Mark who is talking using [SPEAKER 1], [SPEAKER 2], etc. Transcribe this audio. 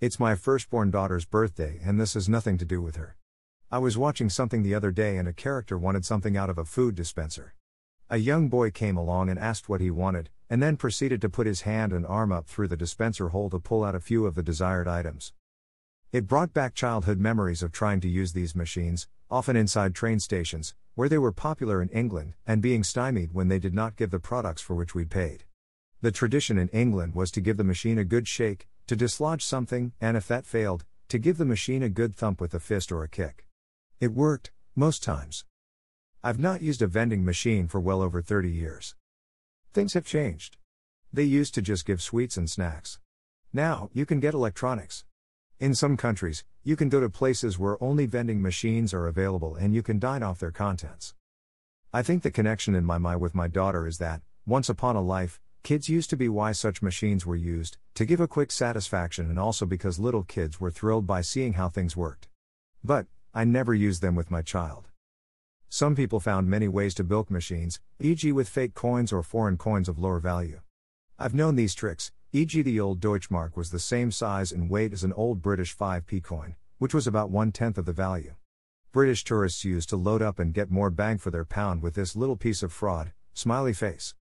[SPEAKER 1] It's my firstborn daughter's birthday, and this has nothing to do with her. I was watching something the other day, and a character wanted something out of a food dispenser. A young boy came along and asked what he wanted, and then proceeded to put his hand and arm up through the dispenser hole to pull out a few of the desired items. It brought back childhood memories of trying to use these machines, often inside train stations, where they were popular in England, and being stymied when they did not give the products for which we paid. The tradition in England was to give the machine a good shake, to dislodge something, and if that failed, to give the machine a good thump with a fist or a kick. It worked, most times. I've not used a vending machine for well over 30 years. Things have changed. They used to just give sweets and snacks. Now, you can get electronics. In some countries, you can go to places where only vending machines are available and you can dine off their contents. I think the connection in my mind with my daughter is that, once upon a life, Kids used to be why such machines were used, to give a quick satisfaction and also because little kids were thrilled by seeing how things worked. But, I never used them with my child. Some people found many ways to bilk machines, e.g., with fake coins or foreign coins of lower value. I've known these tricks, e.g., the old Deutschmark was the same size and weight as an old British 5p coin, which was about one tenth of the value. British tourists used to load up and get more bang for their pound with this little piece of fraud, smiley face.